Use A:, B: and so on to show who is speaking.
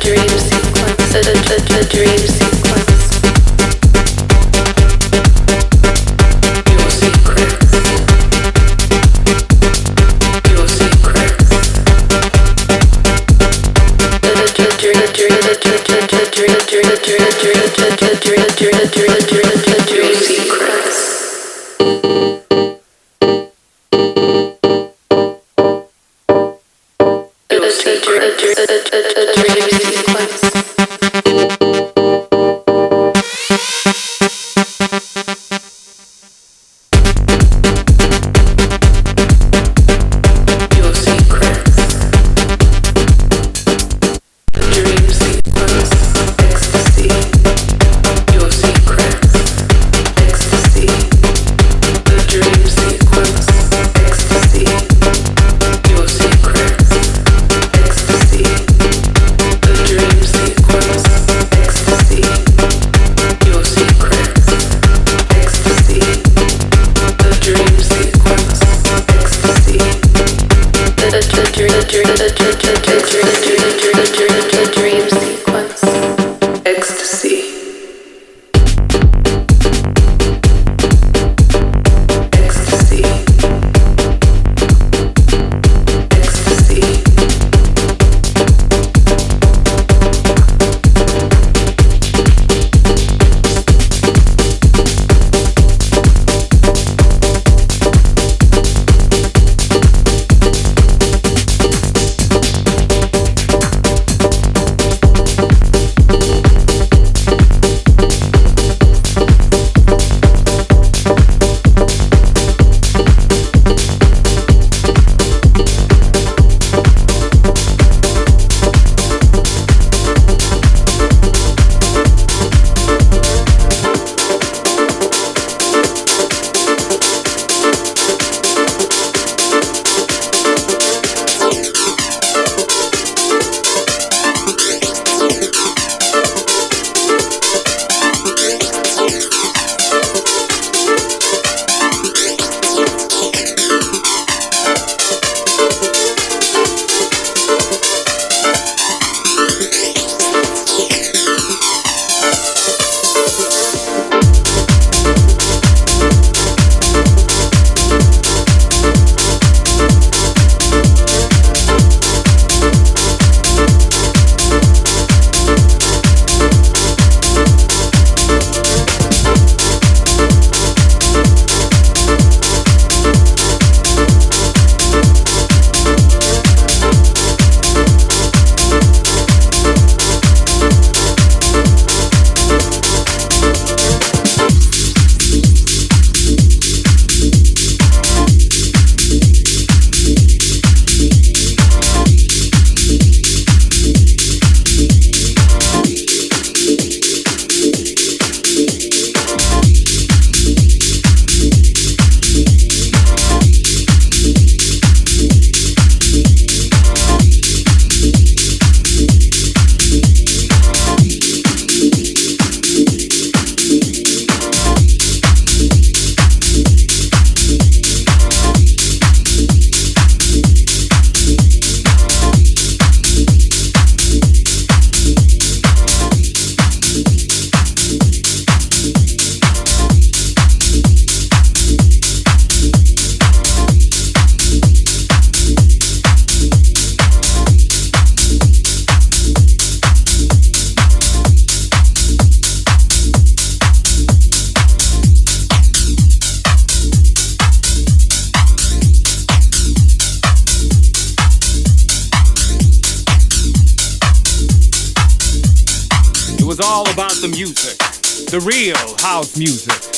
A: dream sequence, a dream
B: music.